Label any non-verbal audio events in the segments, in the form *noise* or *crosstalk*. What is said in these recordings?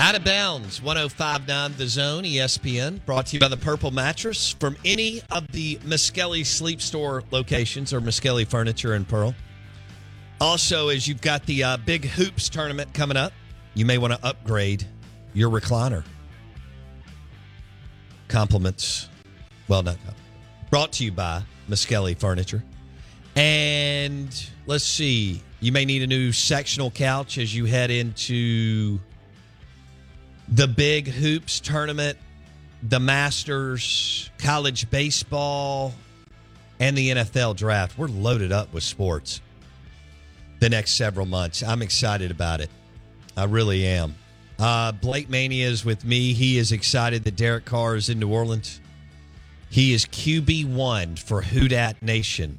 Out of bounds, 1059 The Zone, ESPN, brought to you by the Purple Mattress from any of the Miskelly Sleep Store locations or Miskelly Furniture in Pearl. Also, as you've got the uh, big hoops tournament coming up, you may want to upgrade your recliner. Compliments. Well, not. Brought to you by Miskelly Furniture. And let's see, you may need a new sectional couch as you head into the big hoops tournament, the Masters, college baseball, and the NFL draft. We're loaded up with sports the next several months. I'm excited about it. I really am. Uh, Blake Mania is with me. He is excited that Derek Carr is in New Orleans. He is QB1 for Who Dat Nation.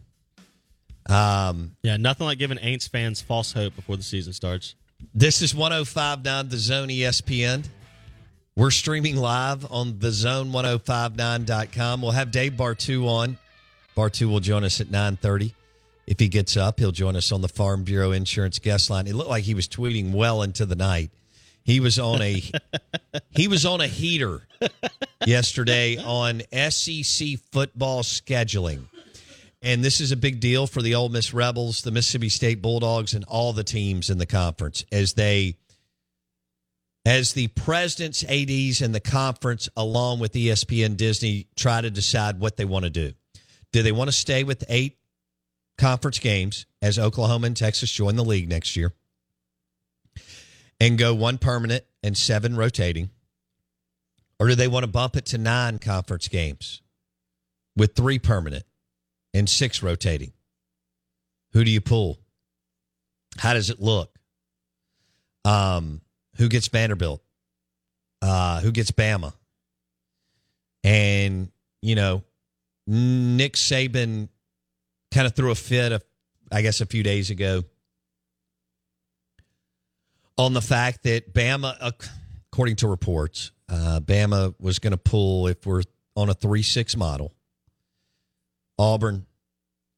Um, Yeah, nothing like giving Aints fans false hope before the season starts. This is 1059 The Zone ESPN. We're streaming live on thezone1059.com. We'll have Dave Bartoo on. Bartoo will join us at 9:30. If he gets up, he'll join us on the Farm Bureau Insurance guest line. It looked like he was tweeting well into the night. He was on a *laughs* he was on a heater yesterday on SEC football scheduling. And this is a big deal for the Ole Miss Rebels, the Mississippi State Bulldogs, and all the teams in the conference as they, as the presidents, ads, and the conference, along with ESPN, Disney, try to decide what they want to do. Do they want to stay with eight conference games as Oklahoma and Texas join the league next year, and go one permanent and seven rotating, or do they want to bump it to nine conference games with three permanent? and six rotating. Who do you pull? How does it look? Um, who gets Vanderbilt? Uh, who gets Bama? And you know, Nick Saban kind of threw a fit, I guess, a few days ago on the fact that Bama, according to reports, uh, Bama was going to pull if we're on a three-six model Auburn,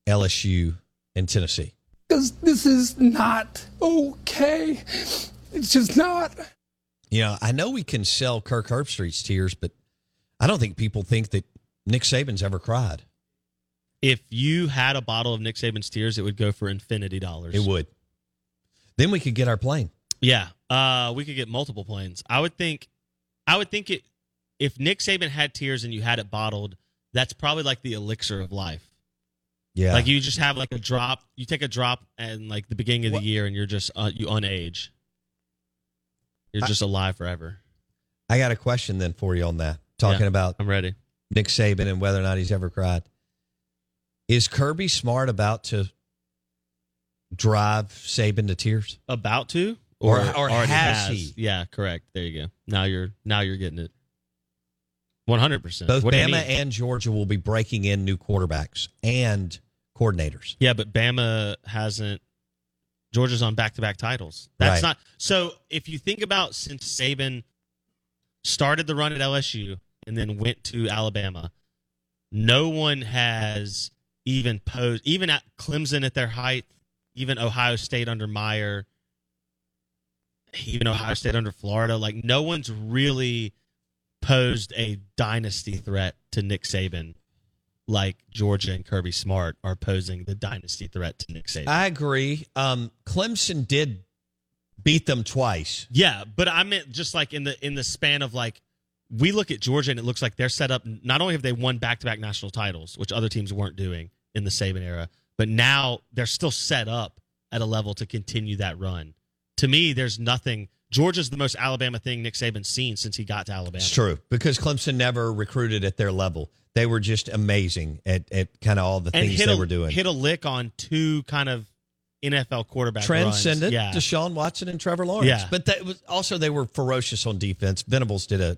LSU, and Tennessee. Because this is not okay. It's just not. You know, I know we can sell Kirk Herbstreit's tears, but I don't think people think that Nick Saban's ever cried. If you had a bottle of Nick Saban's tears, it would go for infinity dollars. It would. Then we could get our plane. Yeah, uh, we could get multiple planes. I would think, I would think it. If Nick Saban had tears and you had it bottled, that's probably like the elixir of life. Yeah. Like you just have like a drop. You take a drop and like the beginning of the What- year, and you're just uh, you unage. You're I- just alive forever. I got a question then for you on that. Talking Yeah. about I'm ready. Nick Saban and whether or not he's ever cried. Is Kirby Smart about to drive Saban to tears? About to Or- or already has he? Yeah, correct. There you go. Now you're now you're getting it. One hundred percent. Both Bama and Georgia will be breaking in new quarterbacks and coordinators. Yeah, but Bama hasn't. Georgia's on back to back titles. That's Right. not. So if you think about since Saban started the run at LSU and then went to Alabama, no one has even posed, even at Clemson at their height, even Ohio State under Meyer, even Ohio State under Florida. Like no one's really posed a dynasty threat to Nick Saban like Georgia and Kirby Smart are posing the dynasty threat to Nick Saban. I agree. Um, Clemson did beat them twice. yeah, but I meant just like in the in the span of like we look at Georgia and it looks like they're set up. Not only have they won back to back national titles, which other teams weren't doing in the Saban era, but now they're still set up at a level to continue that run. To me, there's nothing. Georgia's the most Alabama thing Nick Saban's seen since he got to Alabama. It's true because Clemson never recruited at their level. They were just amazing at, at kind of all the and things they a, were doing. hit a lick on two kind of NFL quarterback Transcendent runs. Yeah, Deshaun Watson and Trevor Lawrence. Yeah. But that was also they were ferocious on defense. Venables did a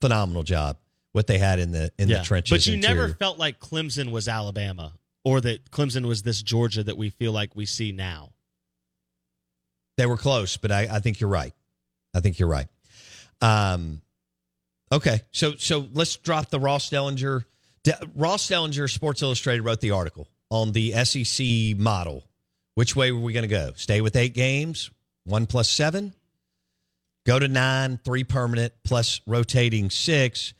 phenomenal job what they had in the in yeah. the trenches. But you interior. never felt like Clemson was Alabama or that Clemson was this Georgia that we feel like we see now. They were close, but I, I think you're right. I think you're right. Um, okay, so so let's drop the Ross Dellinger. De- Ross Dellinger, Sports Illustrated, wrote the article on the SEC model. Which way were we going to go? Stay with eight games, one plus seven, go to nine, three permanent plus rotating six.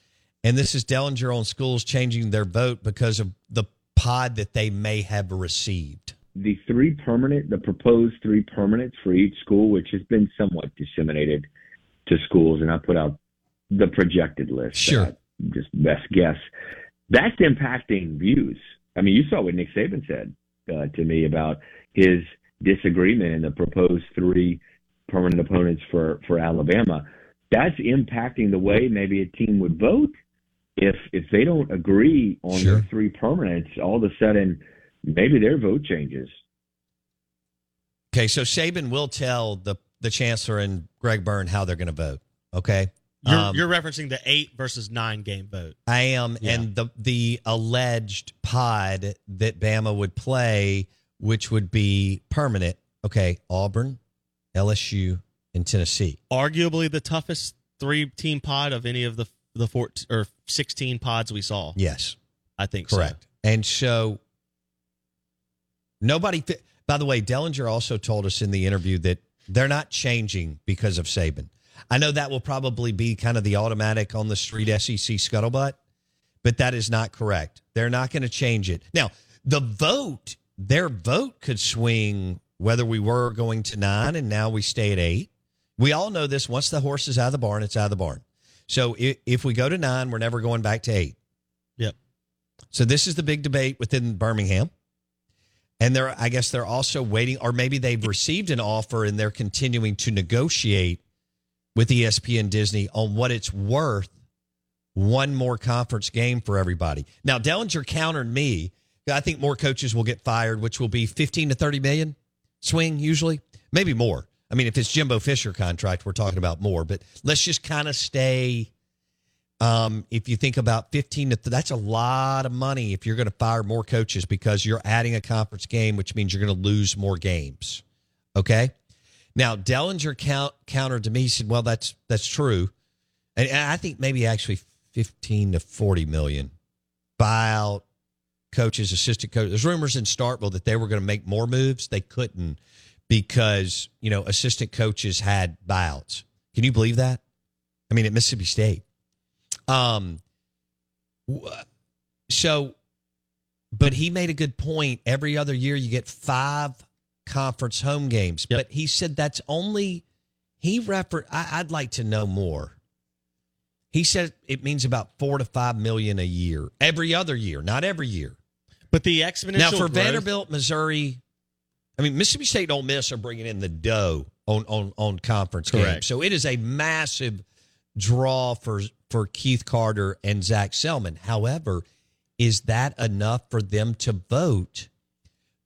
And this is Dellinger on schools changing their vote because of the pod that they may have received. the three permanent, the proposed three permanents for each school, which has been somewhat disseminated to schools, and I put out the projected list. Sure. uh, just best guess. That's impacting views. I mean, you saw what Nick Saban said uh, to me about his disagreement in the proposed three permanent opponents for, for Alabama. That's impacting the way maybe a team would vote if if they don't agree on Sure. their three permanents. All of a sudden, maybe their vote changes. Okay, so Saban will tell the the chancellor and Greg Byrne how they're going to vote. Okay, You're, Um, you're referencing the eight versus nine game vote. I am, Yeah. and the the alleged pod that Bama would play, which would be permanent. Okay, Auburn, LSU, and Tennessee. Arguably the toughest three team pod of any of the the four or sixteen pods we saw. Yes, I think so. correct. And so nobody. Th- by the way, Dellinger also told us in the interview that they're not changing because of Saban. I know that will probably be kind of the automatic on the street SEC scuttlebutt, but that is not correct. They're not going to change it. Now, the vote, their vote could swing whether we were going to nine and now we stay at eight. We all know this. Once the horse is out of the barn, it's out of the barn. So if, if we go to nine, we're never going back to eight. Yep. So this is the big debate within Birmingham. And they're, I guess they're also waiting, or maybe they've received an offer and they're continuing to negotiate with ESPN Disney on what it's worth one more conference game for everybody. Now, Dellinger countered me. I think more coaches will get fired, which will be 15 to 30 million swing usually, maybe more. I mean, if it's Jimbo Fisher contract, we're talking about more, but let's just kind of stay. Um, if you think about 15 to th- that's a lot of money if you're going to fire more coaches because you're adding a conference game, which means you're going to lose more games. Okay. Now, Dellinger count, countered to me. He said, well, that's, that's true. And, and I think maybe actually 15 to 40 million buyout coaches, assistant coaches. There's rumors in Starkville that they were going to make more moves. They couldn't because, you know, assistant coaches had buyouts. Can you believe that? I mean, at Mississippi State. Um, so, but he made a good point. Every other year, you get five conference home games. Yep. But he said that's only he refer. I, I'd like to know more. He said it means about four to five million a year, every other year, not every year. But the exponential Now for growth- Vanderbilt, Missouri, I mean Mississippi State, Ole Miss are bringing in the dough on on on conference Correct. games, so it is a massive draw for for Keith Carter and Zac Selmon. However, is that enough for them to vote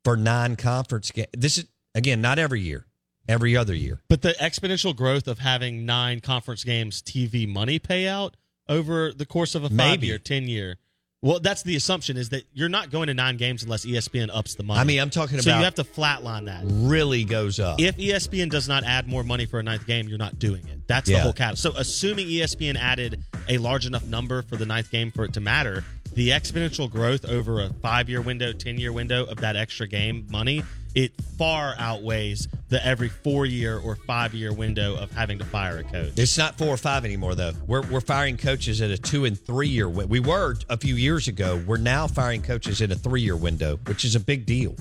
for non-conference games? This is again not every year, every other year. But the exponential growth of having nine conference games TV money payout over the course of a five-year, ten year. Well, that's the assumption is that you're not going to nine games unless ESPN ups the money. I mean, I'm talking about. so you have to flatline that. really goes up. If ESPN does not add more money for a ninth game, you're not doing it. That's the whole cap. So assuming ESPN added a large enough number for the ninth game for it to matter, the exponential growth over a five year window, ten year window of that extra game money, it far outweighs the every four year or five year window of having to fire a coach. It's not four or five anymore, though. We're we're firing coaches at a two and three year. wi- We were a few years ago. We're now firing coaches in a three year window, which is a big deal.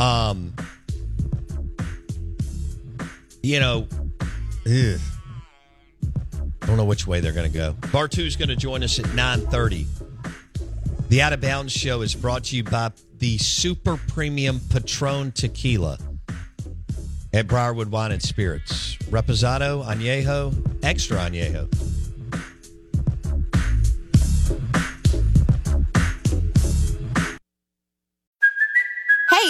Um, you know, ugh. I don't know which way they're going to go. Bartoo's going to join us at nine thirty. The Out of Bounds Show is brought to you by the Super Premium Patron Tequila at Briarwood Wine and Spirits. Reposado, Añejo, Extra Añejo.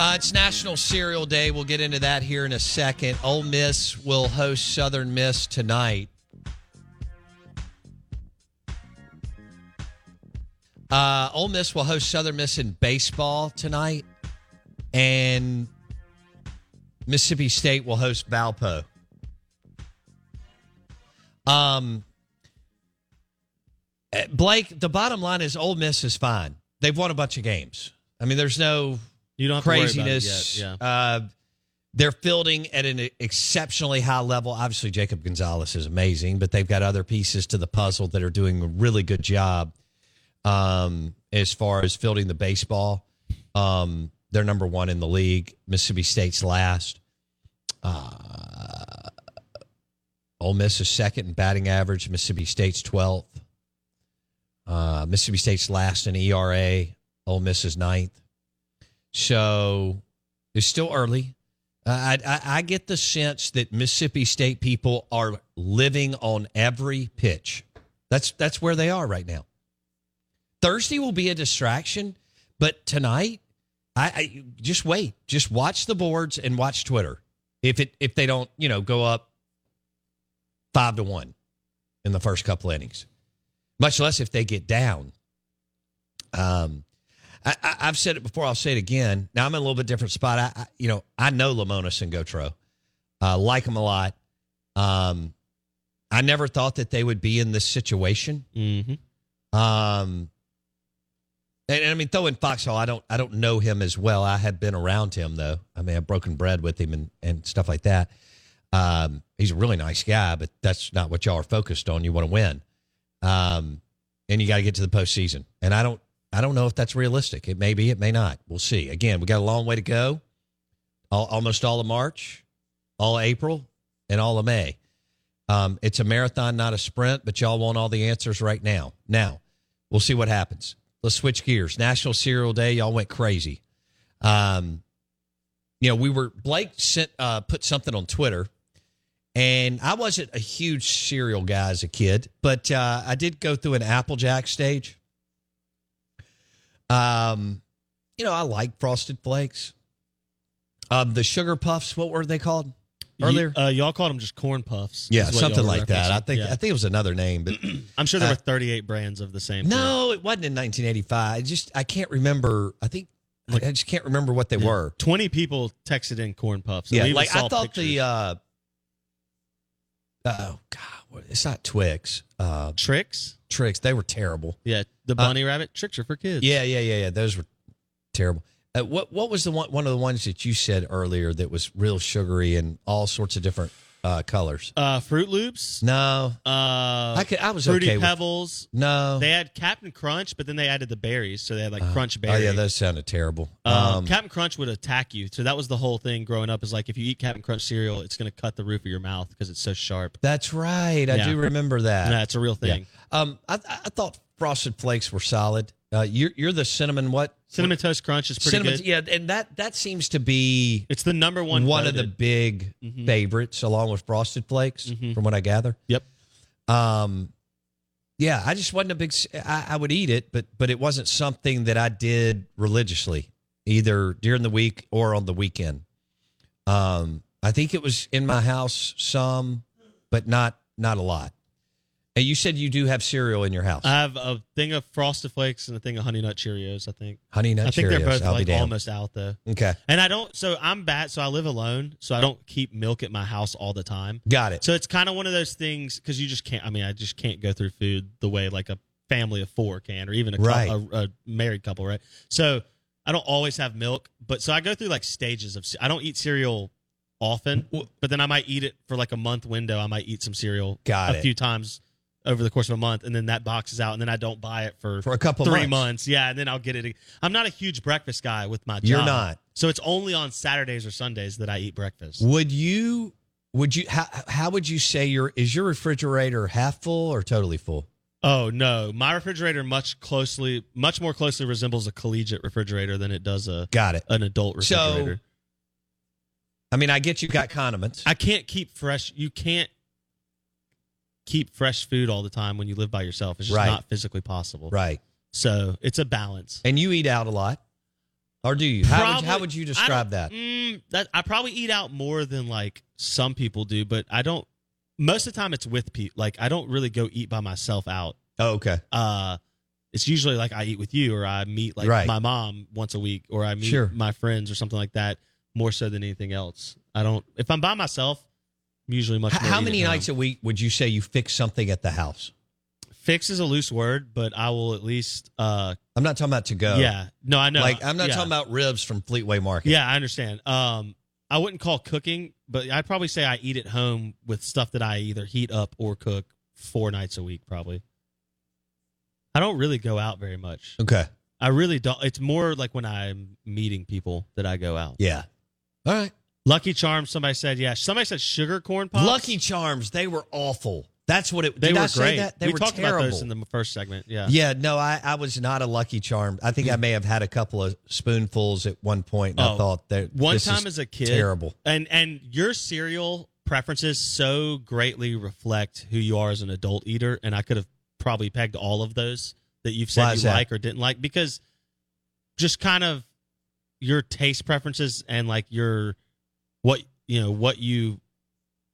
Uh, it's National Cereal Day. We'll get into that here in a second. Ole Miss will host Southern Miss tonight. Uh, Ole Miss will host Southern Miss in baseball tonight, and Mississippi State will host Valpo. Um, eh, Blake, the bottom line is Ole Miss is fine. They've won a bunch of games. I mean, there's no You don't have to worry about it craziness. yeah. Uh, they're fielding at an exceptionally high level. Obviously, Jacob Gonzalez is amazing, but they've got other pieces to the puzzle that are doing a really good job um, as far as fielding the baseball. Um, they're number one in the league. Mississippi State's last. Uh, Ole Miss is second in batting average. Mississippi State's 12th. Uh, Mississippi State's last in ERA. Ole Miss is ninth. So it's still early. I, I, I get the sense that Mississippi State people are living on every pitch. That's that's where they are right now. Thursday will be a distraction, but tonight, I, I just wait. Just watch the boards and watch Twitter. If it if they don't, you know, go up five to one in the first couple innings, much less if they get down. Um, I, I, I've said it before. I'll say it again. Now I'm in a little bit different spot. I, I you know, I know Lemonis and Gautreau, uh, like them a lot. Um, I never thought that they would be in this situation. Mm-hmm. Um, and, and I mean, though in Foxhall, I don't, I don't know him as well. I have been around him though. I mean, I've broken bread with him and, and stuff like that. Um, he's a really nice guy, but that's not what y'all are focused on. You want to win, um, and you got to get to the postseason. And I don't, I don't know if that's realistic. It may be, it may not. We'll see. Again, we got a long way to go. All, almost all of March, all of April, and all of May. Um, it's a marathon, not a sprint, but y'all want all the answers right now. Now, we'll see what happens. Let's switch gears. National Cereal Day, y'all went crazy. Um, you know, we were Blake sent uh, put something on Twitter, and I wasn't a huge cereal guy as a kid, but uh, I did go through an Applejack stage. Um, you know, I like Frosted Flakes. Um, the Sugar Puffs, what were they called earlier? Y- uh, y'all called them just corn puffs. yeah, something like that. I think Yeah. I think it was another name, but *clears throat* I'm sure there uh, were 38 brands of the same. thing. no, it wasn't in 1985. I just I can't remember. I think like, I just can't remember what they Yeah. were. 20 people texted in corn puffs. Yeah, like I thought pictures. the uh oh god, it's not Twix. Uh Trix. Trix, they were terrible. Yeah, the bunny rabbit Trix are for kids. Yeah, yeah, yeah, yeah. Those were terrible. Uh, what what was the one one of the ones that you said earlier that was real sugary and all sorts of different uh colors? Uh, Froot Loops. No. Uh, I could- I was Fruity okay with- Pebbles. No. They had Captain Crunch, but then they added the berries, so they had like Crunch berries. Oh yeah, those sounded terrible. Um, Um, Captain Crunch would attack you, so that was the whole thing growing up. Is like if you eat Captain Crunch cereal, it's going to cut the roof of your mouth because it's so sharp. that's right. I Yeah. do remember *laughs* that. Yeah, it's a real thing. Um, I, I thought Frosted Flakes were solid. Uh, you're you're the cinnamon what? Cinnamon Toast Crunch is pretty cinnamon, good. Yeah, and that that seems to be It's the number one. one of the voted. big Mhm. favorites, along with Frosted Flakes, Mhm. from what I gather. Yep. Um, yeah, I just wasn't a big. I would eat it, but but it wasn't something that I did religiously, either during the week or on the weekend. Um, I think it was in my house some, but not not a lot. You said you do have cereal in your house, I have a thing of Frosted Flakes and a thing of Honey Nut Cheerios. I think. Honey Nut I think Cheerios. they're both I'll like almost out though. Okay, And I don't. So I'm bad. So I live alone. So I don't keep milk at my house all the time. got it. So it's kind of one of those things because you just can't. I mean, I just can't go through food the way like a family of four can, or even a, Right. a, a married couple, right? So I don't always have milk, but so I go through like stages of. I don't eat cereal often, but then I might eat it for like a month window. I might eat some cereal Got a it. few times over the course of a month, and then that box is out, and then I don't buy it for For a couple three months. months. Yeah, and then I'll get it. I'm not a huge breakfast guy with my job. You're not. So it's only on Saturdays or Sundays that I eat breakfast. Would you? Would you? How, how would you say your is your refrigerator half full or totally full? Oh no, my refrigerator much closely, much more closely resembles a collegiate refrigerator than it does a Got it. an adult So- refrigerator. I mean, I get you got condiments. I can't keep fresh. You can't keep fresh food all the time when you live by yourself. It's just Right. not physically possible. right. So it's a balance. And you eat out a lot, or do you? How would, how would you describe that? Mm, that I probably eat out more than like some people do, but I don't. Most of the time, it's with people. Like I don't really go eat by myself out. Oh, okay. uh it's usually like I eat with you or I meet like Right. my mom once a week or I meet Sure. my friends or something like that more so than anything else. I don't if I'm by myself, usually much H- how many nights home. a week would you say you fix something at the house? fix is a loose word, but I will at least uh I'm not talking about to go. yeah. No, I know. Like I'm not Yeah. talking about ribs from Fleetway Market. Yeah, I understand. Um I wouldn't call cooking, but I'd probably say I eat at home with stuff that I either heat up or cook four nights a week probably. I don't really go out very much. Okay. I really don't. It's more like when I'm meeting people that I go out. Yeah. All right. Lucky Charms. Somebody said yeah. Somebody said sugar corn pops. Lucky Charms, they were awful. That's what it. They did were I say great. that? They we were talked terrible. about those in the first segment. Yeah. Yeah, no, I, I was not a Lucky Charm. I think I may have had a couple of spoonfuls at one point, and I Oh, thought that One time as a kid, terrible. and and your cereal preferences so greatly reflect who you are as an adult eater, and I could have probably pegged all of those that you've said is you like or didn't like because just kind of your taste preferences and like your what you know what you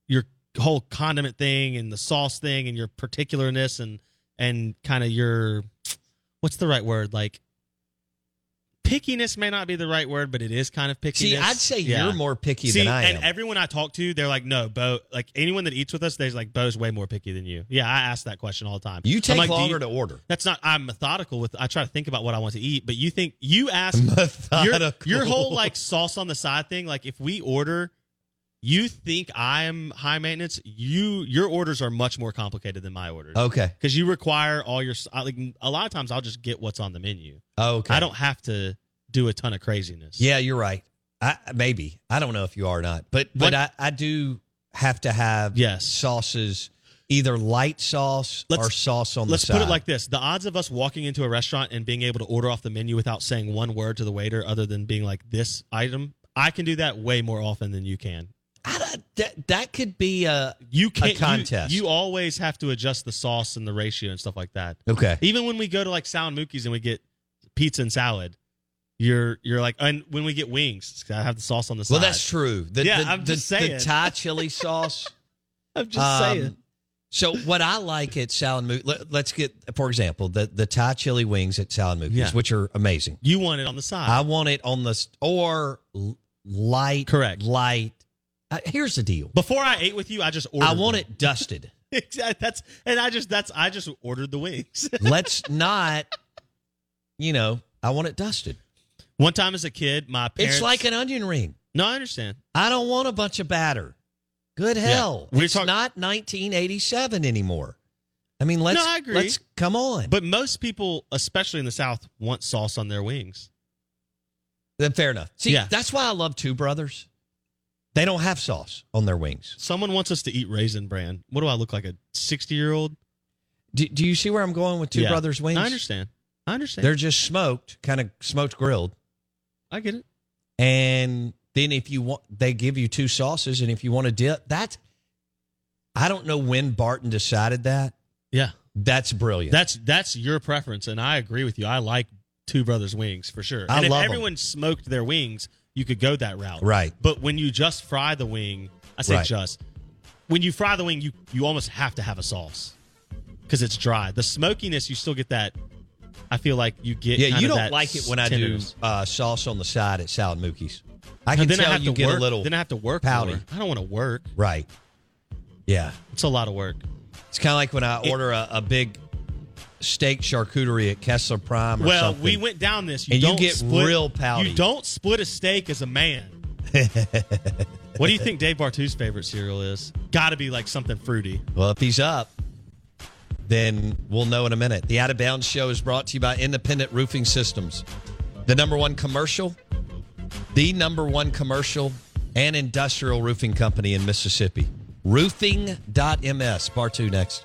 your whole condiment thing and the sauce thing and your particularness and and kind of your what's the right word? Like pickiness may not be the right word but it is kind of pickiness See, I'd say Yeah. you're more picky See, than I am. and everyone I talk to, they're like, "No, Bo." Like anyone that eats with us, they're like, "Bo's way more picky than you." Yeah, I ask that question all the time. you take like, "Do longer you-" to order. That's not. I'm methodical with. I try to think about what I want to eat, but you think you ask *laughs* your Methodical. your whole like sauce on the side thing. Like if we order, you think I'm high maintenance, you your orders are much more complicated than my orders. Okay. Because you require all your like a lot of times I'll just get what's on the menu. Okay. I don't have to do a ton of craziness. Yeah, you're right. I maybe I don't know if you are or not, but but I, I do have to have Yes. sauces, either light sauce or sauce on the side. Let's put it like this: the odds of us walking into a restaurant and being able to order off the menu without saying one word to the waiter, other than being like this item, I can do that way more often than you can. That that could be a you can't you- contest. You, always have to adjust the sauce and the ratio and stuff like that. Okay. Even when we go to like Sal & Mookie's and we get pizza and salad, you're you're like, and when we get wings, I have the sauce on the side. well, that's true. The, Yeah, the, I'm the, just the. Thai *laughs* chili sauce. I'm just Um, saying. So what I like at Sal & Mook, let, us get for example the the Thai chili wings at Sal & Mookie's, Yeah. which are amazing. You want it on the side. I want it on the or light. Correct. Light. Uh, here's the deal. Before I ate with you, I just ordered. I want them. it dusted. *laughs* Exactly. That's and I just that's I just ordered the wings. *laughs* Let's not. You know, I want it dusted. One time as a kid, my parents. It's like an onion ring. no, I understand. I don't want a bunch of batter. Good hell. We're it's talk- not 1987 anymore. I mean, let's No, I agree. let's come on. But most people, especially in the South, want sauce on their wings. Then fair enough. See, Yeah. that's why I love Two Brothers. They don't have sauce on their wings. Someone wants us to eat raisin bran. What do I look like? A sixty-year-old? Do, do you see where I'm going with Two Yeah. Brothers wings? I understand. I understand. They're just smoked, kind of smoked grilled. I get it. And then if you want, they give you two sauces. And if you want to dip, that's, I don't know when Barton decided that. Yeah, That's brilliant. that's that's your preference, and I agree with you. I like Two Brothers wings for sure. I and if love everyone smoked their wings, you could go that route. Right. But when you just fry the wing, I say Right. just. When you fry the wing, you you almost have to have a sauce because it's dry. The smokiness, you still get that. I feel like you get. yeah, you don't like it when I do uh, sauce on the side at Sal & Mookie's. I can then tell I have you to get work, a little Then I have to work. more. I don't want to work. right. Yeah, It's a lot of work. it's kind of like when I It- order a, a big steak charcuterie at Kessler Prime. Or Well, something. we went down this. You And you don't get split, real pouty. You don't split a steak as a man. *laughs* what do you think Dave Bartoo's favorite cereal is? Got to be like something fruity. Well, if he's up, then we'll know in a minute. The Out of Bounds Show is brought to you by Independent Roofing Systems, the number one commercial, the number one commercial and industrial roofing company in Mississippi. Roofing.ms. Bartoo next.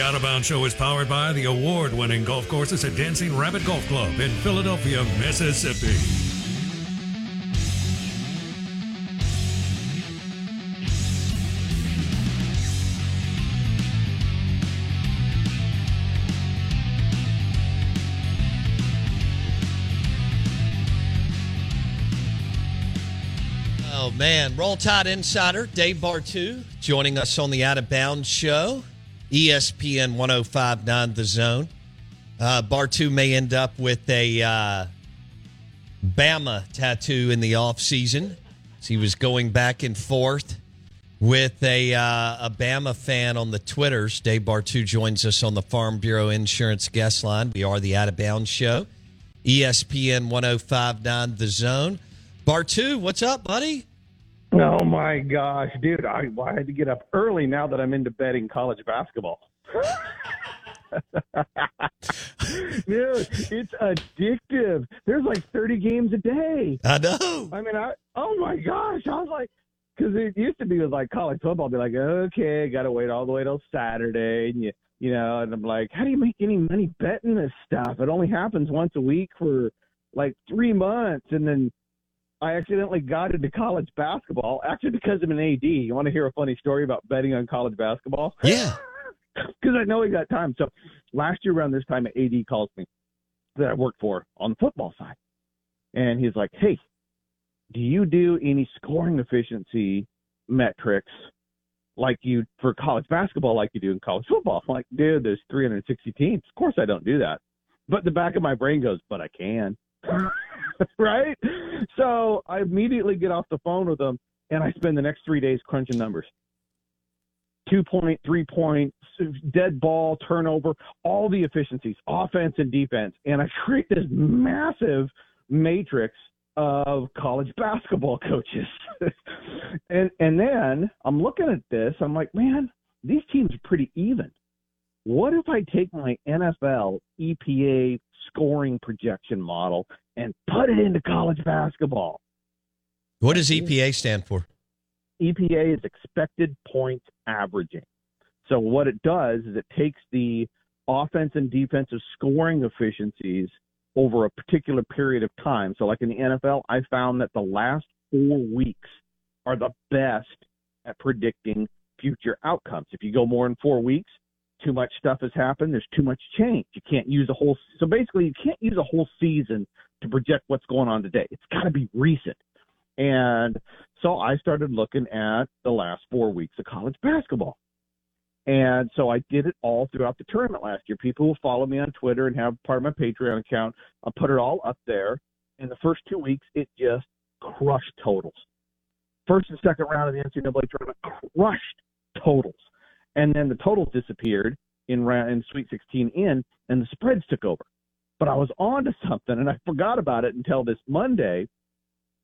The Out of Bounds Show is powered by the award winning golf courses at Dancing Rabbit Golf Club in Philadelphia, Mississippi. Oh, man. Roll Tide Insider, Dave Bartoo, joining us on the Out of Bounds Show, ESPN 1059 The Zone. Uh, Bartoo may end up with a uh, Bama tattoo in the off season. He was going back and forth with a uh, a Bama fan on the Twitters. Dave Bartoo joins us on the Farm Bureau Insurance guest line. We are the Out of Bounds Show, ESPN 1059 The Zone. Bartoo, what's up, buddy? Oh my gosh, dude! I, I had to get up early now that I'm into betting college basketball. *laughs* dude, it's addictive. There's like 30 games a day. I know. I mean, I oh my gosh, I was like, because it used to be with like college football, I'd be like, okay, got to wait all the way till Saturday, and you you know, and I'm like, how do you make any money betting this stuff? It only happens once a week for like three months, and then I accidentally got into college basketball, actually because I'm an AD. You want to hear a funny story about betting on college basketball? Yeah. *laughs* Because I know he got time. So last year around this time, an AD calls me that I work for on the football side. And he's like, hey, do you do any scoring efficiency metrics like you for college basketball like you do in college football? I'm like, dude, there's 360 teams. Of course I don't do that. But the back of my brain goes, but I can. *laughs* *laughs* right? So I immediately get off the phone with them and I spend the next three days crunching numbers. Two point, three point, dead ball, turnover, all the efficiencies, offense and defense. And I create this massive matrix of college basketball coaches. *laughs* and and then I'm looking at this, I'm like, man, these teams are pretty even. What if I take my NFL EPA scoring projection model and put it into college basketball? What does EPA stand for? EPA is expected point averaging. So what it does is it takes the offense and defensive scoring efficiencies over a particular period of time. So like in the NFL, I found that the last four weeks are the best at predicting future outcomes. If you go more than four weeks, too much stuff has happened. There's too much change. You can't use a whole. So basically, you can't use a whole season to project what's going on today. It's got to be recent. And so I started looking at the last four weeks of college basketball. And so I did it all throughout the tournament last year. People will follow me on Twitter and have part of my Patreon account. I'll put it all up there. In the first two weeks, it just crushed totals. First and second round of the NCAA tournament crushed totals. And then the totals disappeared in round in Sweet 16 in, and the spreads took over. But I was on to something, and I forgot about it until this Monday,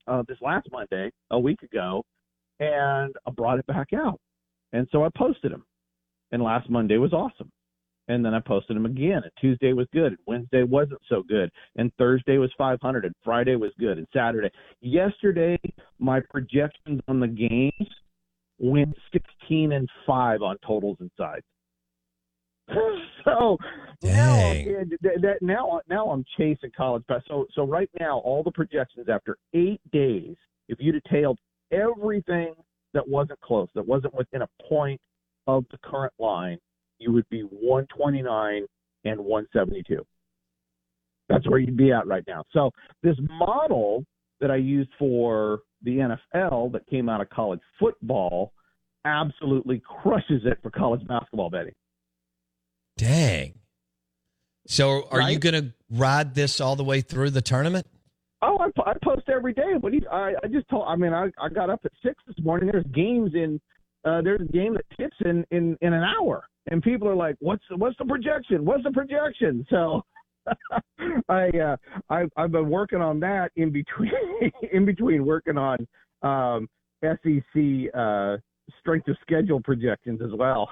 uh, this last Monday, a week ago, and I brought it back out. And so I posted them. And last Monday was awesome. And then I posted them again. And Tuesday was good. And Wednesday wasn't so good. And Thursday was 500. And Friday was good. And Saturday. Yesterday, my projections on the games went 16 and 5 on totals and sides. *sighs* so now, that, that, now, now I'm chasing college pass. So, so right now, all the projections after eight days, if you detailed everything that wasn't close, that wasn't within a point of the current line, you would be 129 and 172. That's where you'd be at right now. So this model that I used for the NFL that came out of college football absolutely crushes it for college basketball betting. Dang. So are Right? you going to ride this all the way through the tournament? Oh, I, I post every day. You, I, I just told. I mean, I, I got up at six this morning. There's games in. Uh, there's a game that tips in, in in an hour, and people are like, "What's the, what's the projection? What's the projection?" So, *laughs* I uh, I I've been working on that in between *laughs* in between working on um, SEC uh, strength of schedule projections as well.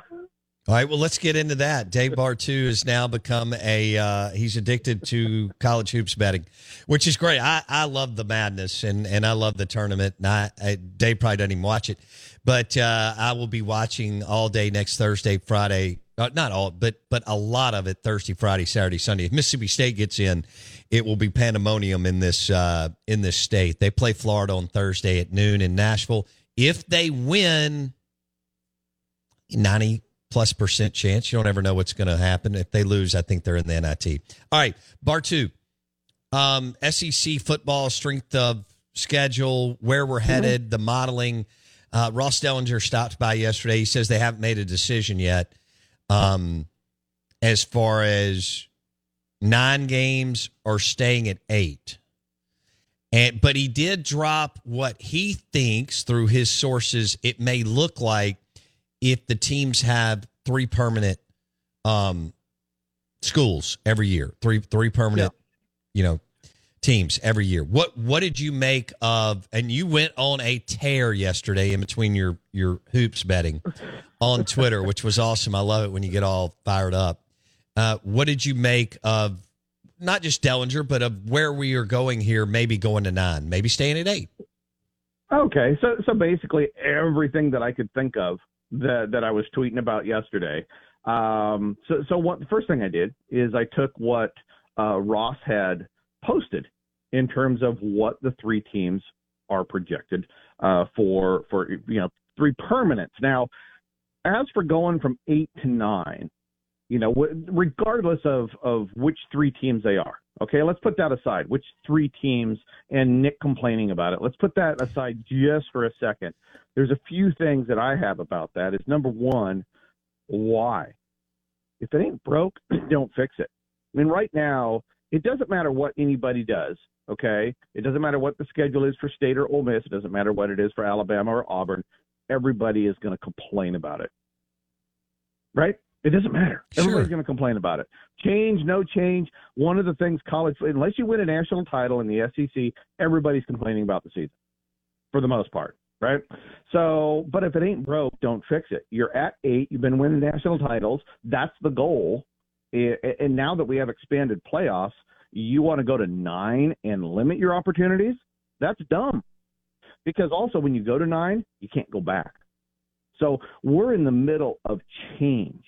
All right, well, let's get into that. Dave Bartoo has now become a uh, he's addicted to college hoops betting, which is great. I, I love the madness and and I love the tournament. And I, I Dave probably doesn't even watch it, but uh, I will be watching all day next Thursday, Friday. Uh, not all, but but a lot of it Thursday, Friday, Saturday, Sunday. If Mississippi State gets in, it will be pandemonium in this uh, in this state. They play Florida on Thursday at noon in Nashville. If they win, ninety plus percent chance. You don't ever know what's going to happen. If they lose, I think they're in the NIT. All right, Bartoo. Um, SEC football strength of schedule, where we're headed, the modeling. Uh, Ross Dellinger stopped by yesterday. He says they haven't made a decision yet um, as far as nine games or staying at eight. And but he did drop what he thinks through his sources it may look like if the teams have three permanent um schools every year. Three three permanent, you know, teams every year. What what did you make of and you went on a tear yesterday in between your your hoops betting on Twitter, which was awesome. I love it when you get all fired up. Uh, what did you make of not just Dellenger, but of where we are going here, maybe going to nine, maybe staying at eight? Okay, so so basically everything that I could think of that that I was tweeting about yesterday. Um, so so what the first thing I did is I took what uh, Ross had posted in terms of what the three teams are projected uh, for for you know three permanents. Now, as for going from eight to nine, you know, regardless of of which three teams they are. Okay, let's put that aside. Which three teams and Nick complaining about it. Let's put that aside just for a second. There's a few things that I have about that. Is number one, why? If it ain't broke, *clears throat* don't fix it. I mean, right now, it doesn't matter what anybody does. Okay, it doesn't matter what the schedule is for State or Ole Miss. It doesn't matter what it is for Alabama or Auburn. Everybody is going to complain about it, right? It doesn't matter. Sure. Everybody's going to complain about it. Change, no change. One of the things college, unless you win a national title in the SEC, everybody's complaining about the season for the most part, right? So, but if it ain't broke, don't fix it. You're at eight. You've been winning national titles. That's the goal. And now that we have expanded playoffs, you want to go to nine and limit your opportunities? That's dumb. Because also, when you go to nine, you can't go back. So we're in the middle of change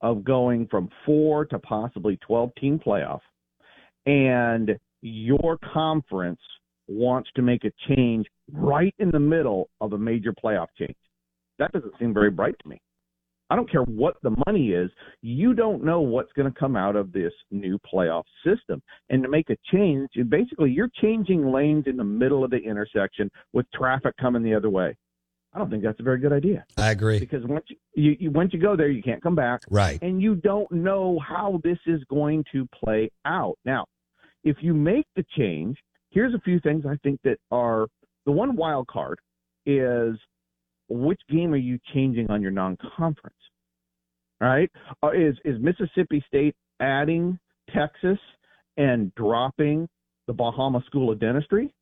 of going from four to possibly 12 team playoff. And your conference wants to make a change right in the middle of a major playoff change. That doesn't seem very bright to me. I don't care what the money is. You don't know what's going to come out of this new playoff system. And to make a change, basically, you're changing lanes in the middle of the intersection with traffic coming the other way. I don't think that's a very good idea. I agree. Because once you, you, you once you go there, you can't come back. Right. And you don't know how this is going to play out. Now, if you make the change, here's a few things I think that are the one wild card is which game are you changing on your non-conference? Right? Uh, is is Mississippi State adding Texas and dropping the Bahama School of Dentistry,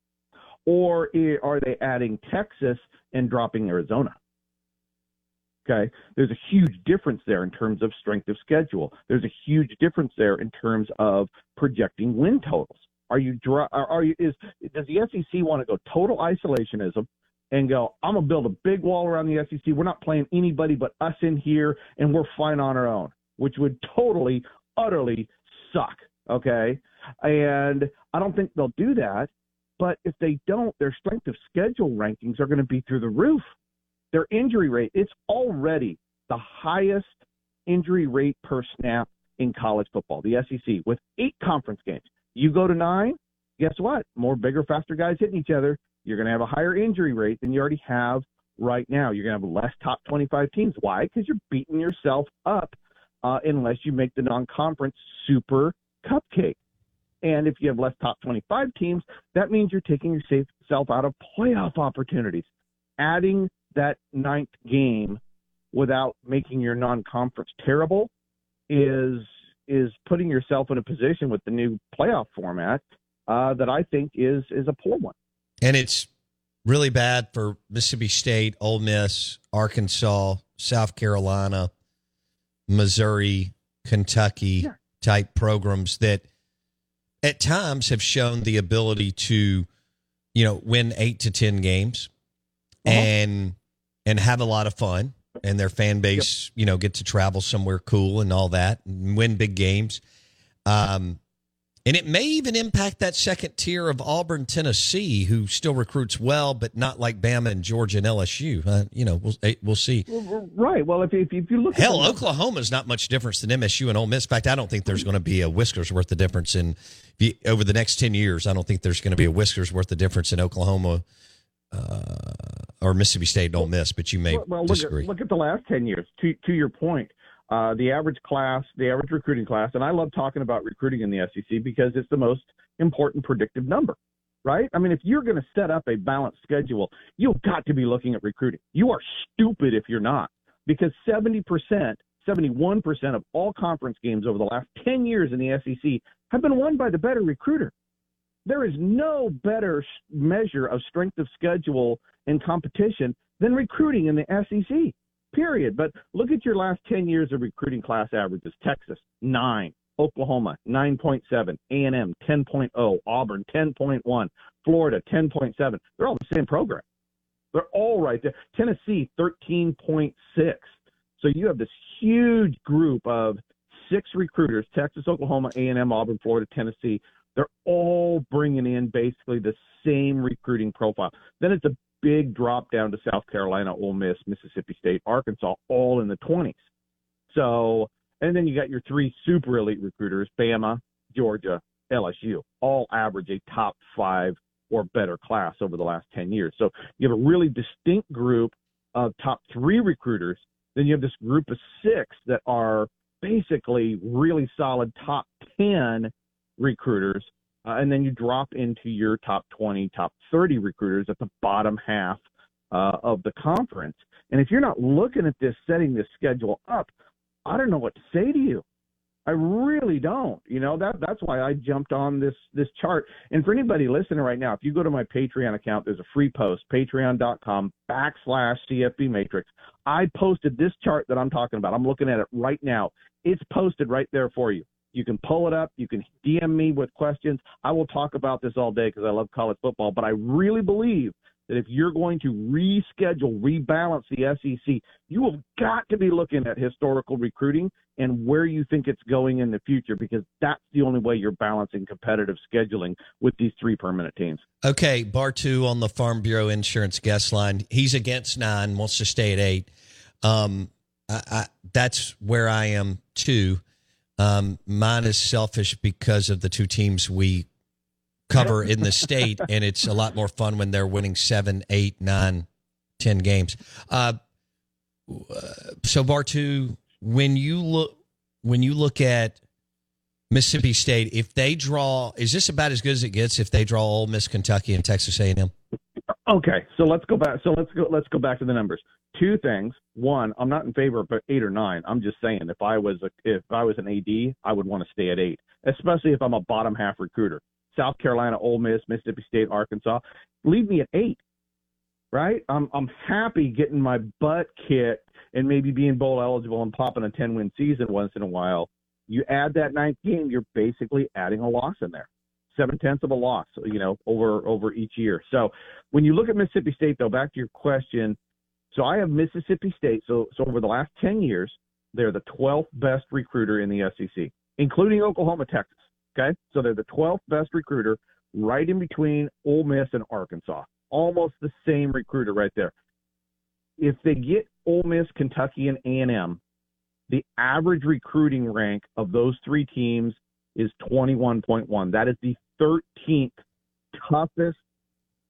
or are they adding Texas and dropping Arizona? Okay, there's a huge difference there in terms of strength of schedule. There's a huge difference there in terms of projecting win totals. Are you are you is does the SEC want to go total isolationism and go, I'm gonna build a big wall around the SEC. We're not playing anybody but us in here, and we're fine on our own, which would totally, utterly suck. Okay, and I don't think they'll do that. But if they don't, their strength of schedule rankings are going to be through the roof. Their injury rate, it's already the highest injury rate per snap in college football, the SEC, with eight conference games. You go to nine, guess what? More bigger, faster guys hitting each other. You're going to have a higher injury rate than you already have right now. You're going to have less top 25 teams. Why? Because you're beating yourself up uh, unless you make the non conference super cupcake. And if you have less top 25 teams, that means you're taking yourself out of playoff opportunities. Adding that ninth game without making your non conference terrible is is putting yourself in a position with the new playoff format uh, that I think is is a poor one. And it's really bad for Mississippi State, Ole Miss, Arkansas, South Carolina, Missouri, Kentucky yeah. type programs that at times have shown the ability to, you know, win eight to ten games uh-huh. and and have a lot of fun and their fan base, yep. you know, get to travel somewhere cool and all that and win big games. Um, and it may even impact that second tier of Auburn, Tennessee, who still recruits well, but not like Bama and Georgia and LSU. Uh, you know, we'll eh, we'll see. Right. Well, if if, if you look, at. hell, Oklahoma is not much difference than MSU and Ole Miss. In fact, I don't think there's going to be a whiskers worth of difference in you, over the next ten years. I don't think there's going to be a whiskers worth of difference in Oklahoma uh, or Mississippi State and Ole Miss. But you may well, well disagree. Look at, look at the last ten years. To to your point, Uh, the average class, the average recruiting class, and I love talking about recruiting in the SEC because it's the most important predictive number, right? I mean, if you're going to set up a balanced schedule, you've got to be looking at recruiting. You are stupid if you're not, because 70%, 71% of all conference games over the last 10 years in the SEC have been won by the better recruiter. There is no better measure of strength of schedule and competition than recruiting in the SEC period. But look at your last 10 years of recruiting class averages. Texas, 9. Oklahoma, 9.7. A&M, 10.0. Auburn, 10.1. Florida, 10.7. They're all the same program. They're all right there. Tennessee, 13.6. So you have this huge group of six recruiters, Texas, Oklahoma, A&M, Auburn, Florida, Tennessee. They're all bringing in basically the same recruiting profile. Then it's a big drop down to South Carolina, Ole Miss, Mississippi State, Arkansas, all in the 20s. So, and then you got your three super elite recruiters, Bama, Georgia, LSU, all average a top five or better class over the last 10 years. So you have a really distinct group of top three recruiters. Then you have this group of six that are basically really solid top 10 recruiters uh, and then you drop into your top 20, top 30 recruiters at the bottom half uh, of the conference. And if you're not looking at this, setting this schedule up, I don't know what to say to you. I really don't. You know that that's why I jumped on this this chart. And for anybody listening right now, if you go to my Patreon account, there's a free post, patreon.com backslash CFB Matrix. I posted this chart that I'm talking about. I'm looking at it right now. It's posted right there for you. You can pull it up. You can DM me with questions. I will talk about this all day because I love college football. But I really believe that if you're going to reschedule, rebalance the SEC, you have got to be looking at historical recruiting and where you think it's going in the future because that's the only way you're balancing competitive scheduling with these three permanent teams. Okay, Bartoo on the Farm Bureau Insurance guest line. He's against nine, wants to stay at eight. Um, I, I, that's where I am too. Um, mine is selfish because of the two teams we cover in the state, *laughs* and it's a lot more fun when they're winning seven, eight, nine, ten games. Uh, so Bartoo, when you look when you look at Mississippi State, if they draw, is this about as good as it gets if they draw Ole Miss, Kentucky, and Texas A and M? Okay, so let's go back. So let's go. Let's go back to the numbers. Two things. One, I'm not in favor of eight or nine. I'm just saying if I was a, if I was an AD, I would want to stay at eight, especially if I'm a bottom half recruiter. South Carolina, Ole Miss, Mississippi State, Arkansas, leave me at eight. Right? I'm I'm happy getting my butt kicked and maybe being bowl eligible and popping a 10 win season once in a while. You add that ninth game, you're basically adding a loss in there seven tenths of a loss, you know, over over each year. So when you look at Mississippi State, though, back to your question, so I have Mississippi State. So so over the last ten years, they're the 12th best recruiter in the SEC, including Oklahoma, Texas. Okay, so they're the 12th best recruiter, right in between Ole Miss and Arkansas. Almost the same recruiter right there. If they get Ole Miss, Kentucky, and A&M, the average recruiting rank of those three teams is 21.1. That is the 13th toughest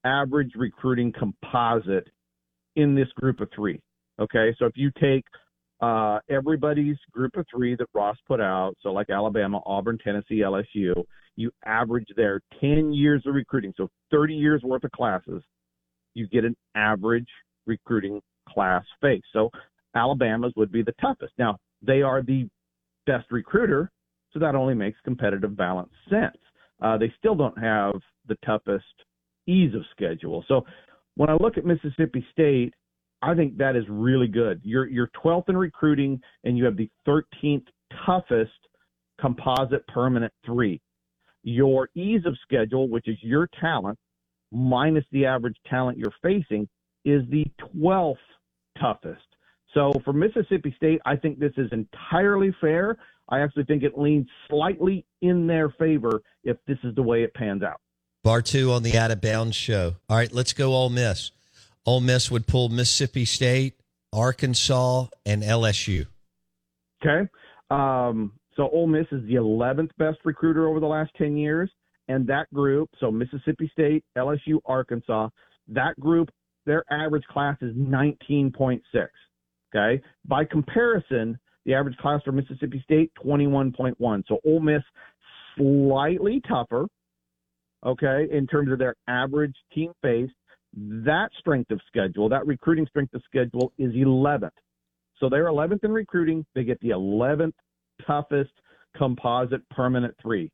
average recruiting composite in this group of three. Okay, so if you take uh, everybody's group of three that Ross put out, so like Alabama, Auburn, Tennessee, LSU, you average their 10 years of recruiting, so 30 years worth of classes, you get an average recruiting class face. So Alabama's would be the toughest. Now, they are the best recruiter, so that only makes competitive balance sense. Uh, they still don't have the toughest ease of schedule. So when I look at Mississippi State, I think that is really good. You're you're 12th in recruiting, and you have the 13th toughest composite permanent three. Your ease of schedule, which is your talent minus the average talent you're facing, is the 12th toughest. So for Mississippi State, I think this is entirely fair. I actually think it leans slightly in their favor if this is the way it pans out. Bartoo on the Out of Bounds show. All right, let's go Ole Miss. Ole Miss would pull Mississippi State, Arkansas, and LSU. Okay. Um, so Ole Miss is the 11th best recruiter over the last 10 years. And that group, so Mississippi State, LSU, Arkansas, that group, their average class is 19.6. Okay. By comparison, The average class for Mississippi State, 21.1. So Ole Miss slightly tougher, okay, in terms of their average team faced. That strength of schedule, that recruiting strength of schedule is 11th. So they're 11th in recruiting. They get the 11th toughest composite permanent three.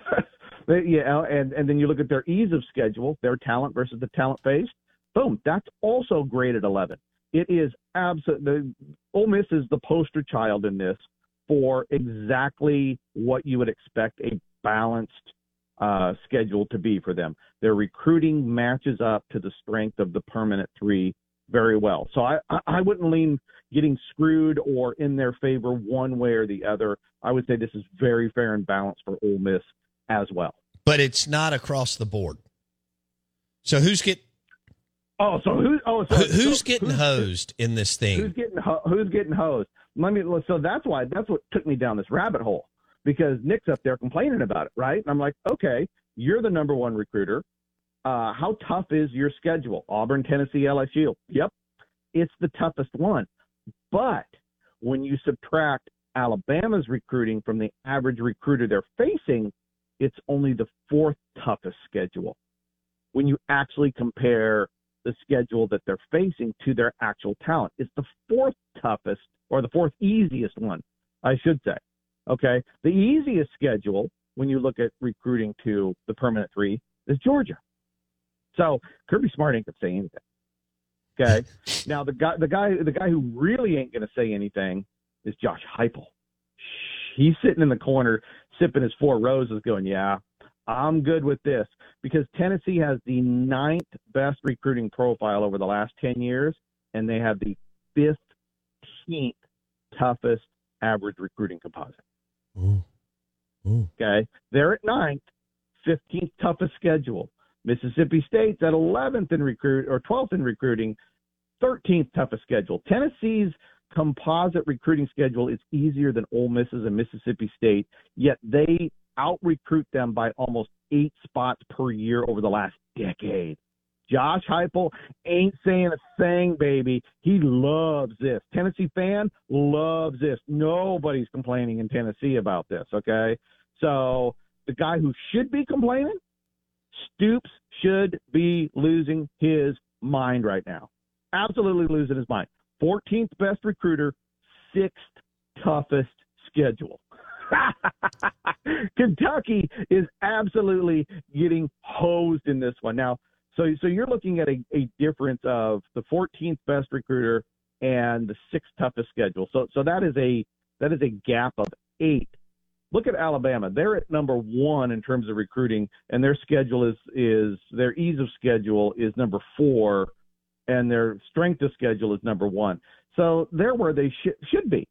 *laughs* yeah, and and then you look at their ease of schedule, their talent versus the talent faced. Boom, that's also graded 11. It is absolutely Ole Miss is the poster child in this for exactly what you would expect a balanced uh, schedule to be for them. Their recruiting matches up to the strength of the permanent three very well. So I, I wouldn't lean getting screwed or in their favor one way or the other. I would say this is very fair and balanced for Ole Miss as well. But it's not across the board. So who's get? Oh, so who? Oh, so, who's so, getting who's, hosed in this thing? Who's getting who's getting hosed? Let me. So that's why that's what took me down this rabbit hole because Nick's up there complaining about it, right? And I'm like, okay, you're the number one recruiter. Uh, how tough is your schedule? Auburn, Tennessee, LSU. Yep, it's the toughest one. But when you subtract Alabama's recruiting from the average recruiter they're facing, it's only the fourth toughest schedule. When you actually compare the schedule that they're facing to their actual talent, it's the fourth toughest or the fourth easiest one, I should say. Okay. The easiest schedule when you look at recruiting to the permanent three is Georgia. So Kirby Smart ain't gonna say anything. Okay. *laughs* now the guy the guy the guy who really ain't gonna say anything is Josh Heupel. He's sitting in the corner sipping his four roses, going, "Yeah, I'm good with this," because Tennessee has the ninth best recruiting profile over the last ten years, and they have the fifteenth toughest average recruiting composite. Ooh. Ooh. Okay, they're at ninth, fifteenth toughest schedule. Mississippi State's at 11th in recruit or 12th in recruiting, 13th toughest schedule. Tennessee's composite recruiting schedule is easier than Ole Miss's and Mississippi State, yet they out recruit them by almost eight spots per year over the last decade. Josh Heupel ain't saying a thing, baby. He loves this. Tennessee fan loves this. Nobody's complaining in Tennessee about this, okay? So the guy who should be complaining, Stoops should be losing his mind right now. Absolutely losing his mind. 14th best recruiter, sixth toughest schedule. *laughs* Kentucky is absolutely getting hosed in this one. Now, so so you're looking at a, a difference of the 14th best recruiter and the sixth toughest schedule. So so that is a that is a gap of eight. Look at Alabama. They're at number one in terms of recruiting, and their schedule is is their ease of schedule is number four, and their strength of schedule is number one. So they're where they sh- should be.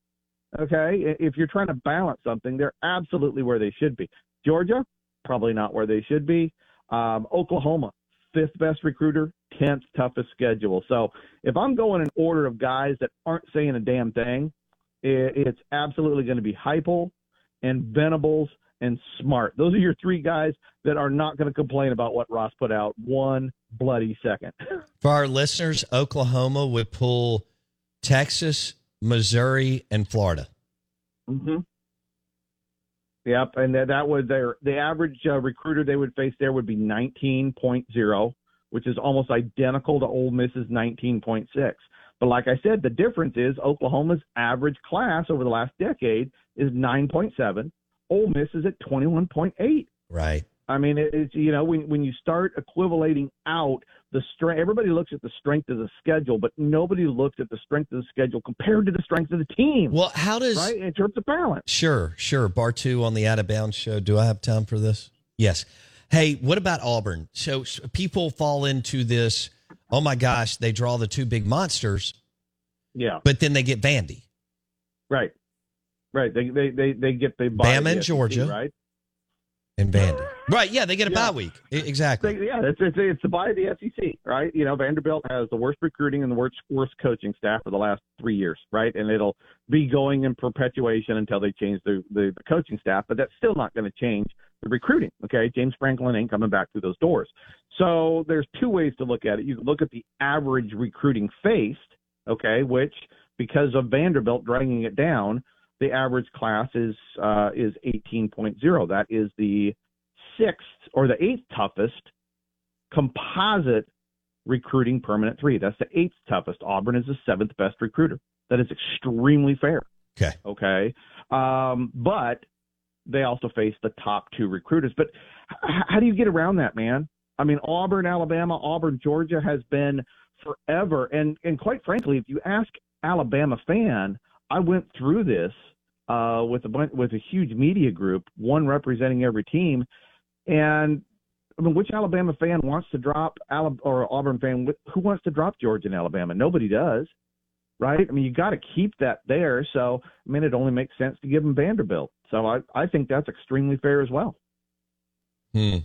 Okay, if you're trying to balance something, they're absolutely where they should be. Georgia, probably not where they should be. Um, Oklahoma, fifth best recruiter, tenth toughest schedule. So if I'm going in order of guys that aren't saying a damn thing, it's absolutely going to be Heupel and Venables and Smart. Those are your three guys that are not going to complain about what Ross put out one bloody second. *laughs* For our listeners, Oklahoma would pull Texas, Missouri, and Florida. Mm-hmm. Yep, and that, that was their the average uh, recruiter they would face there would be 19.0, which is almost identical to Ole Miss's 19.6. But like I said, the difference is Oklahoma's average class over the last decade is 9.7. Ole Miss is at 21.8. Right. I mean, it's you know when when you start equivalating out the strength, everybody looks at the strength of the schedule, but nobody looks at the strength of the schedule compared to the strength of the team. Well, how does right in terms of balance? Sure, sure. Bartoo on the Out of Bounds show. Do I have time for this? Yes. Hey, what about Auburn? So, so people fall into this. Oh my gosh, they draw the two big monsters. Yeah. But then they get Vandy. Right. Right. They they they, they get the Bama and Georgia. Right. And Vandy. Right. Yeah, they get a Yeah. bye week. Exactly. They- yeah, it's, it's it's the bye of the SEC, right? You know, Vanderbilt has the worst recruiting and the worst worst coaching staff for the last three years, right? And it'll be going in perpetuation until they change the the, the coaching staff, but that's still not going to change the recruiting. Okay, James Franklin ain't coming back through those doors. So there's two ways to look at it. You can look at the average recruiting faced, okay, which because of Vanderbilt dragging it down. The average class is uh, is 18.0. That is the sixth or the eighth toughest composite recruiting permanent three. That's the eighth toughest. Auburn is the seventh best recruiter. That is extremely fair. Okay. Okay. Um, but they also face the top two recruiters. But h- how do you get around that, man? I mean, Auburn, Alabama, Auburn, Georgia has been forever. And and quite frankly, if you ask Alabama fan, I went through this uh, with a bunch, with a huge media group, one representing every team, and I mean, which Alabama fan wants to drop Alabama or Auburn fan? Who wants to drop Georgia and Alabama? Nobody does, right? I mean, you got to keep that there. So, I mean, it only makes sense to give them Vanderbilt. So, I I think that's extremely fair as well. Hmm.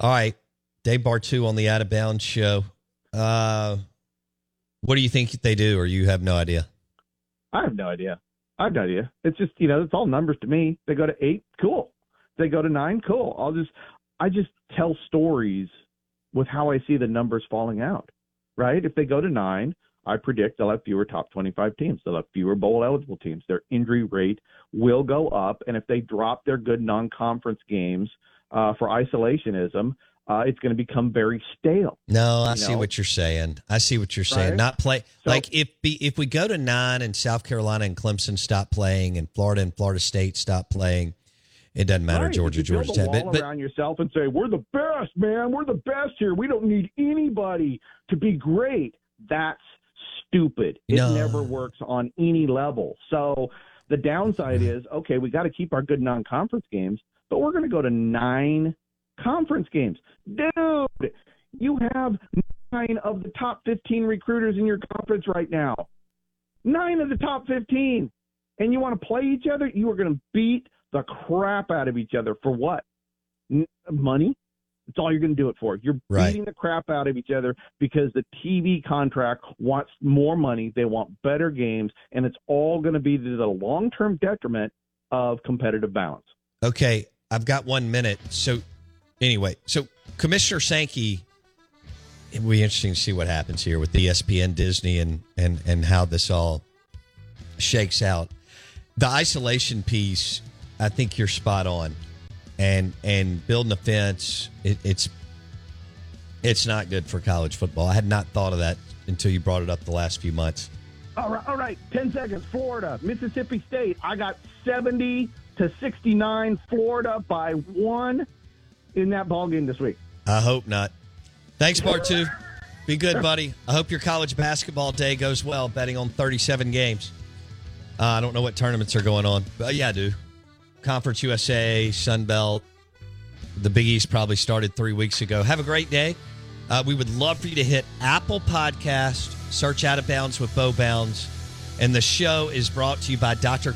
All right, Dave Bartoo on the Out of Bounds show. Uh, what do you think they do, or you have no idea? I have no idea. I have no idea. It's just you know, it's all numbers to me. They go to eight, cool. They go to nine, cool. I'll just I just tell stories with how I see the numbers falling out. Right? If they go to nine, I predict they'll have fewer top 25 teams. They'll have fewer bowl eligible teams. Their injury rate will go up. And if they drop their good non conference games uh, for isolationism, uh, it's going to become very stale. No, I see know? what you're saying. I see what you're saying. Right? Not play So- like if be, if we go to nine and South Carolina and Clemson stop playing and Florida and Florida State stop playing, it doesn't matter. Right, Georgia, Georgia Tech. But, but around yourself and say we're the best, man. We're the best here. We don't need anybody to be great. That's stupid. It No. never works on any level. So the downside is okay. We got to keep our good non-conference games, but we're going to go to nine conference games, dude. You have nine of the top fifteen recruiters in your conference right now. Nine of the top 15. And you want to play each other? You are going to beat the crap out of each other for what? N- money? That's all you're going to do it for. You're Right. beating the crap out of each other because the TV contract wants more money. They want better games, and it's all going to be to the long term detriment of competitive balance. okay, I've got one minute. So anyway, so Commissioner Sankey, it'll be interesting to see what happens here with ESPN, Disney, and and and how this all shakes out. The isolation piece, I think you're spot on, and and building a fence, it, it's it's not good for college football. I had not thought of that until you brought it up the last few months. All right, all right. Ten seconds. Florida, Mississippi State. I got seventy to sixty-nine. Florida by one in that ball game this week. I hope not. Thanks, Bartoo. Be good, buddy. I hope your college basketball day goes well, betting on 37 games. Uh, I don't know what tournaments are going on, but yeah, I do. Conference USA, Sun Belt, the Big East probably started three weeks ago. Have a great day. Uh, we would love for you to hit Apple Podcast, search Out of Bounds with Bo Bounds, and the show is brought to you by Dr.